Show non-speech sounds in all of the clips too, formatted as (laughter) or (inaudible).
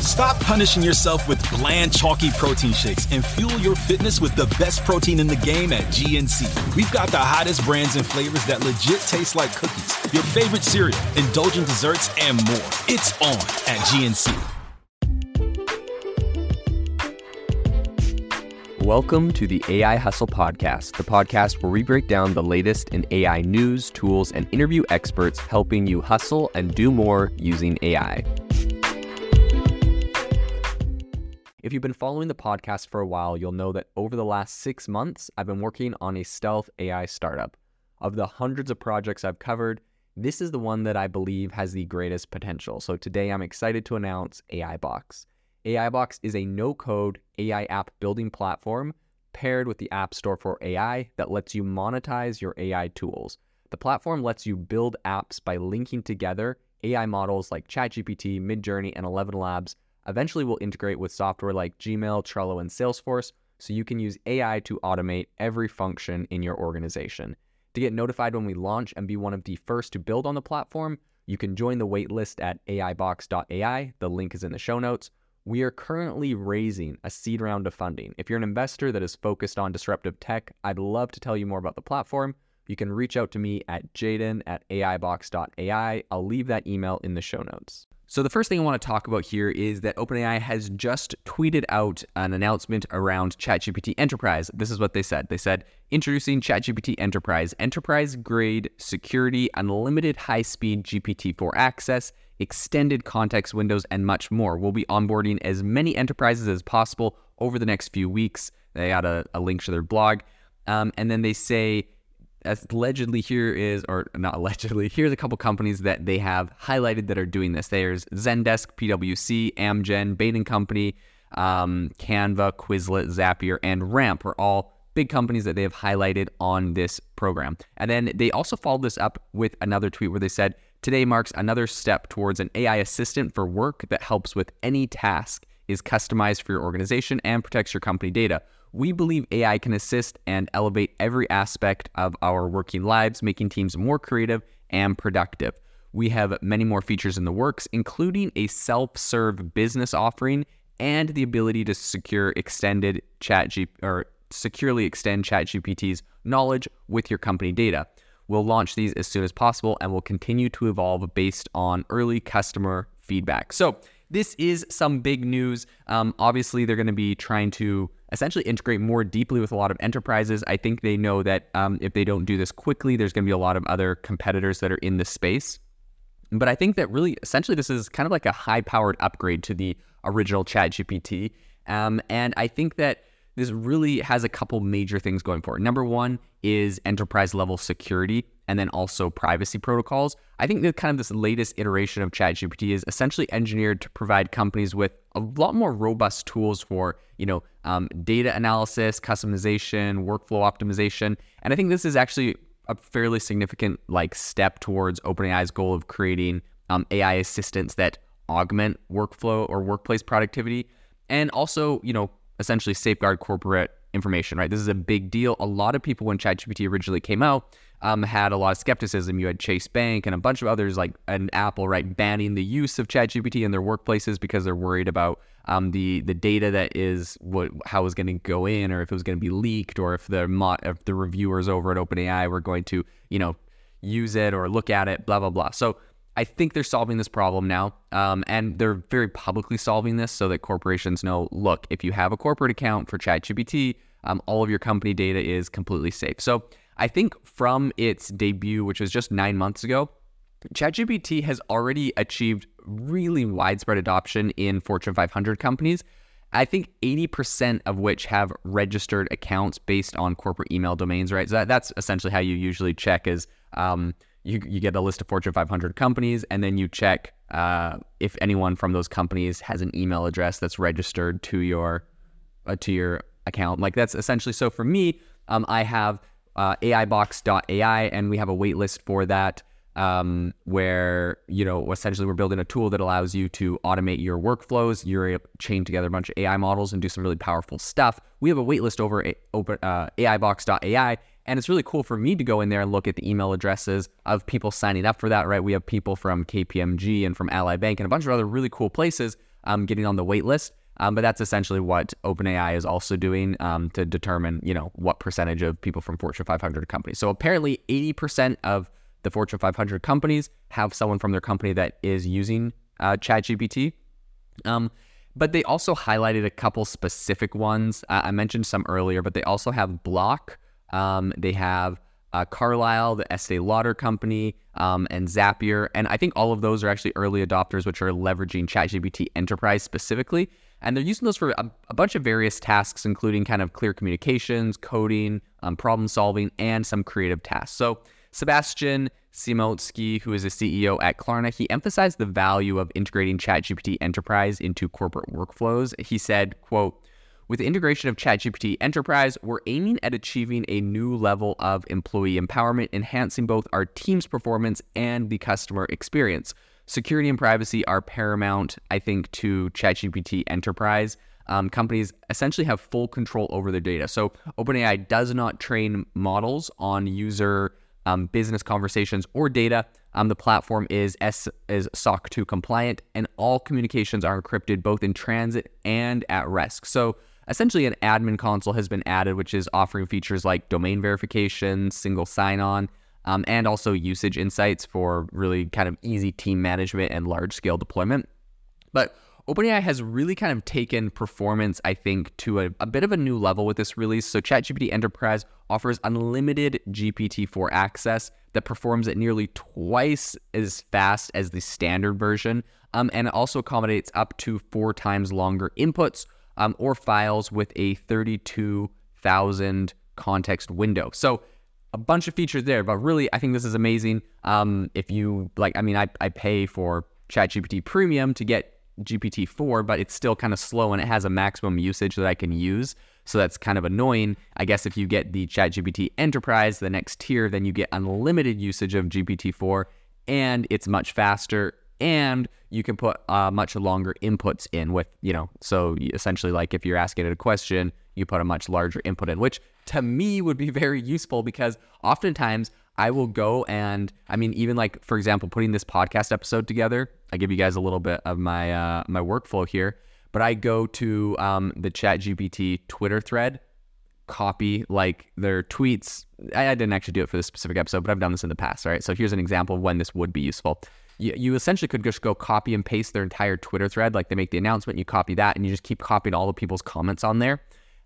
Stop punishing yourself with bland, chalky protein shakes and fuel your fitness with the best protein in the game at GNC. We've got the hottest brands and flavors that legit taste like cookies, your favorite cereal, indulgent desserts, and more. It's on at GNC. Welcome to the AI Hustle Podcast, the podcast where we break down the latest in AI news, tools, and interview experts helping you hustle and do more using AI. If you've been following the podcast for a while, you'll know that over the last six months, I've been working on a stealth AI startup. Of the hundreds of projects I've covered, this is the one that I believe has the greatest potential. So today I'm excited to announce AI Box. AI Box is a no code AI app building platform paired with the App Store for AI that lets you monetize your AI tools. The platform lets you build apps by linking together AI models like ChatGPT, Midjourney, and 11 Labs Eventually, we'll integrate with software like Gmail, Trello, and Salesforce so you can use AI to automate every function in your organization. To get notified when we launch and be one of the first to build on the platform, you can join the waitlist at AIbox.ai. The link is in the show notes. We are currently raising a seed round of funding. If you're an investor that is focused on disruptive tech, I'd love to tell you more about the platform. You can reach out to me at jaden at AIbox.ai. I'll leave that email in the show notes. So, the first thing I want to talk about here is that OpenAI has just tweeted out an announcement around ChatGPT Enterprise. This is what they said. They said, introducing ChatGPT Enterprise, enterprise grade security, unlimited high speed GPT 4 access, extended context windows, and much more. We'll be onboarding as many enterprises as possible over the next few weeks. They add a, a link to their blog. Um, and then they say, as allegedly here is, or not allegedly, (laughs) here's a couple companies that they have highlighted that are doing this. There's Zendesk, PwC, Amgen, Bain & Company, um, Canva, Quizlet, Zapier, and Ramp are all big companies that they have highlighted on this program. And then they also followed this up with another tweet where they said, Today marks another step towards an AI assistant for work that helps with any task, is customized for your organization, and protects your company data. We believe AI can assist and elevate every aspect of our working lives, making teams more creative and productive. We have many more features in the works, including a self serve business offering and the ability to secure extended chat G- or securely extend ChatGPT's knowledge with your company data. We'll launch these as soon as possible and will continue to evolve based on early customer feedback. So, this is some big news. Um, obviously, they're going to be trying to essentially integrate more deeply with a lot of enterprises. I think they know that um, if they don't do this quickly, there's going to be a lot of other competitors that are in this space. But I think that really, essentially, this is kind of like a high powered upgrade to the original ChatGPT. Um, and I think that this really has a couple major things going for it. Number one is enterprise level security and then also privacy protocols. I think that kind of this latest iteration of ChatGPT is essentially engineered to provide companies with a lot more robust tools for, you know, um, data analysis, customization, workflow optimization. And I think this is actually a fairly significant like step towards OpenAI's goal of creating um, AI assistants that augment workflow or workplace productivity, and also, you know, essentially safeguard corporate information. Right, this is a big deal. A lot of people when ChatGPT originally came out um, had a lot of skepticism. You had Chase Bank and a bunch of others like an Apple, right, banning the use of ChatGPT in their workplaces because they're worried about um, the the data that is what how going to go in, or if it was going to be leaked, or if the mo- if the reviewers over at OpenAI were going to you know use it or look at it, blah blah blah. So I think they're solving this problem now, um, and they're very publicly solving this so that corporations know. Look, if you have a corporate account for ChatGPT, um, all of your company data is completely safe. So I think from its debut, which was just nine months ago, ChatGPT has already achieved really widespread adoption in Fortune 500 companies. I think 80% of which have registered accounts based on corporate email domains, right? So that, that's essentially how you usually check is um, you, you get a list of Fortune 500 companies and then you check uh, if anyone from those companies has an email address that's registered to your uh, to your account. Like that's essentially so for me, um, I have uh, AIbox.ai, and we have a waitlist for that. Um, where you know essentially we're building a tool that allows you to automate your workflows. You're chain together a bunch of AI models and do some really powerful stuff. We have a waitlist over open uh, AIbox.ai, and it's really cool for me to go in there and look at the email addresses of people signing up for that. Right, we have people from KPMG and from Ally Bank and a bunch of other really cool places um, getting on the waitlist. Um, but that's essentially what OpenAI is also doing um, to determine, you know, what percentage of people from Fortune 500 companies. So apparently, 80% of the Fortune 500 companies have someone from their company that is using uh, ChatGPT. Um, but they also highlighted a couple specific ones. I mentioned some earlier, but they also have Block. Um, they have uh, Carlyle, the Estee Lauder company, um, and Zapier. And I think all of those are actually early adopters, which are leveraging ChatGPT Enterprise specifically. And they're using those for a, a, bunch of various tasks, including kind of clear communications, coding, um, problem solving, and some creative tasks. So Sebastian Siemiatkowski, who is a CEO at Klarna, he emphasized the value of integrating ChatGPT Enterprise into corporate workflows. He said, quote, with the integration of ChatGPT Enterprise, we're aiming at achieving a new level of employee empowerment, enhancing both our team's performance and the customer experience security and privacy are paramount, I think, to ChatGPT Enterprise. Um, companies essentially have full control over their data. So OpenAI does not train models on user um, business conversations or data. Um, the platform is S is SOC 2 compliant, and all communications are encrypted both in transit and at rest. So essentially, an admin console has been added, which is offering features like domain verification, single sign-on, um, and also usage insights for really kind of easy team management and large scale deployment. But OpenAI has really kind of taken performance, I think, to a, a, bit of a new level with this release. So, ChatGPT Enterprise offers unlimited GPT 4 access that performs at nearly twice as fast as the standard version. Um, and it also accommodates up to four times longer inputs um, or files with a 32,000 context window. So, a bunch of features there, but really, I think this is amazing. Um, if you like, I mean, I, I pay for ChatGPT Premium to get GPT 4, but it's still kind of slow and it has a maximum usage that I can use. So that's kind of annoying. I guess if you get the ChatGPT Enterprise, the next tier, then you get unlimited usage of GPT 4 and it's much faster and you can put uh, much longer inputs in with, you know, so essentially like if you're asking it a question, you put a much larger input in, which to me would be (laughs) very useful because oftentimes I will go and I mean, even like for example, putting this podcast episode together, I give you guys a little bit of my uh, my workflow here, but I go to um, the Chat GPT Twitter thread, copy like their tweets. I, I didn't actually do it for this specific episode, but I've done this in the past. All right, so here's an example of when this would be useful you, you essentially could just go copy and paste their entire Twitter thread. Like they make the announcement, you copy that, and you just keep copying all the people's comments on there.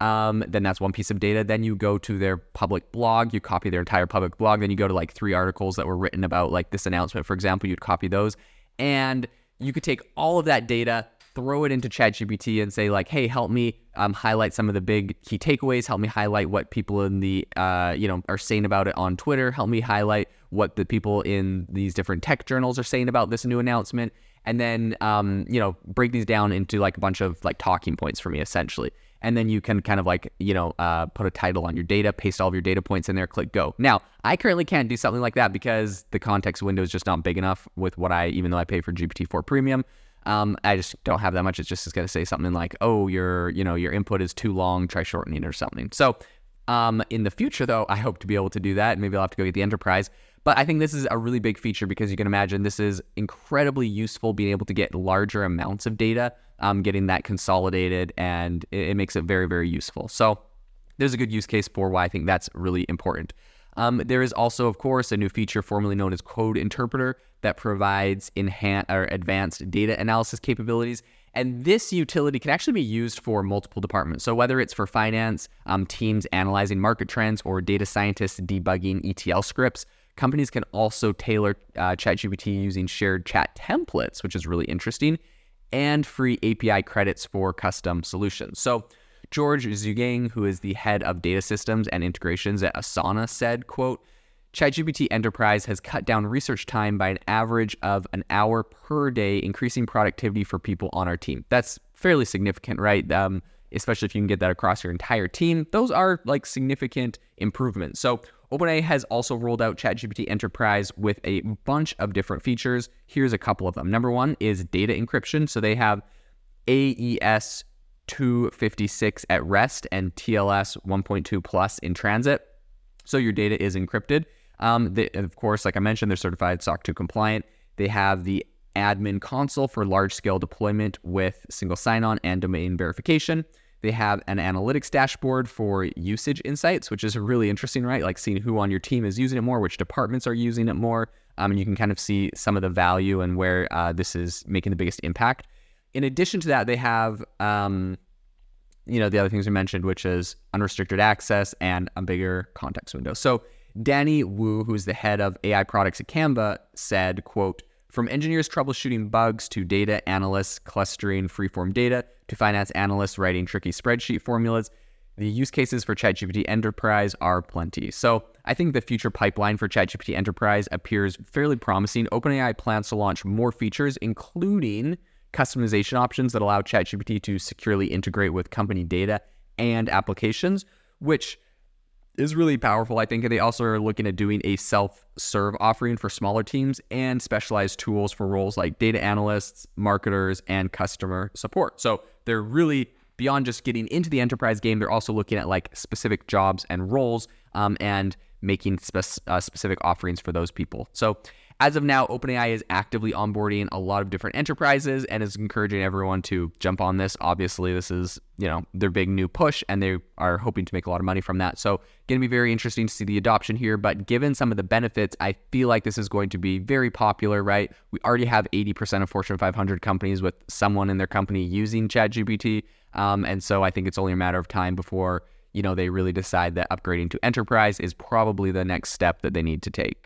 Um, then that's one piece of data. Then you go to their public blog, you copy their entire public blog. Then you go to like three articles that were written about like this announcement, for example, you'd copy those. And you could take all of that data, throw it into ChatGPT and say like, hey, help me um, highlight some of the big key takeaways. Help me highlight what people in the uh, you know are saying about it on Twitter. Help me highlight what the people in these different tech journals are saying about this new announcement, and then um, you know break these down into like a bunch of like talking points for me essentially. And then you can kind of like you know uh, put a title on your data, paste all of your data points in there, click go. Now I currently can't do something like that because the context window is just not big enough with what I even though I pay for GPT-4 Premium. Um, I just don't have that much. It's just going to say something like, "Oh, your you know your input is too long. Try shortening or something." So, um, in the future, though, I hope to be able to do that. Maybe I'll have to go get the enterprise. But I think this is a really big feature because you can imagine this is incredibly useful being able to get larger amounts of data, um, getting that consolidated, and it, it makes it very, very useful. So, there's a good use case for why I think that's really important. Um, there is also, of course, a new feature formerly known as Code Interpreter that provides enhanced or advanced data analysis capabilities. And this utility can actually be used for multiple departments. So whether it's for finance, um, teams analyzing market trends, or data scientists debugging ETL scripts, companies can also tailor uh, ChatGPT using shared chat templates, which is really interesting, and free API credits for custom solutions. So George Zuniga, who is the head of data systems and integrations at Asana, said, quote, ChatGPT Enterprise has cut down research time by an average of an hour per day, increasing productivity for people on our team. That's fairly significant, right? Um, especially if you can get that across your entire team. Those are like significant improvements. So OpenAI has also rolled out ChatGPT Enterprise with a bunch of different features. Here's a couple of them. Number one is data encryption. So they have AES 256 at rest and TLS 1.2 plus in transit. So your data is encrypted. Um, they, of course, like I mentioned, they're certified SOC 2 compliant. They have the admin console for large scale deployment with single sign on and domain verification. They have an analytics dashboard for usage insights, which is really interesting, right? Like seeing who on your team is using it more, which departments are using it more. Um, and you can kind of see some of the value and where uh, this is making the biggest impact. In addition to that, they have, um, you know, the other things we mentioned, which is unrestricted access and a bigger context window. So Danny Wu, who's the head of AI products at Canva, said, quote, from engineers troubleshooting bugs to data analysts clustering freeform data to finance analysts writing tricky spreadsheet formulas, the use cases for ChatGPT Enterprise are plenty. So I think the future pipeline for ChatGPT Enterprise appears fairly promising. OpenAI plans to launch more features, including customization options that allow ChatGPT to securely integrate with company data and applications, which is really powerful. I think and they also are looking at doing a self-serve offering for smaller teams and specialized tools for roles like data analysts, marketers, and customer support. So they're really beyond just getting into the enterprise game. They're also looking at like specific jobs and roles um, and making spe- uh, specific offerings for those people. So as of now, OpenAI is actively onboarding a lot of different enterprises and is encouraging everyone to jump on this. Obviously, this is, you know, their big new push and they are hoping to make a lot of money from that. So, going to be very interesting to see the adoption here, but given some of the benefits, I feel like this is going to be very popular, right? We already have 80% of Fortune 500 companies with someone in their company using ChatGPT. Um, and so I think it's only a matter of time before you know, they really decide that upgrading to enterprise is probably the next step that they need to take.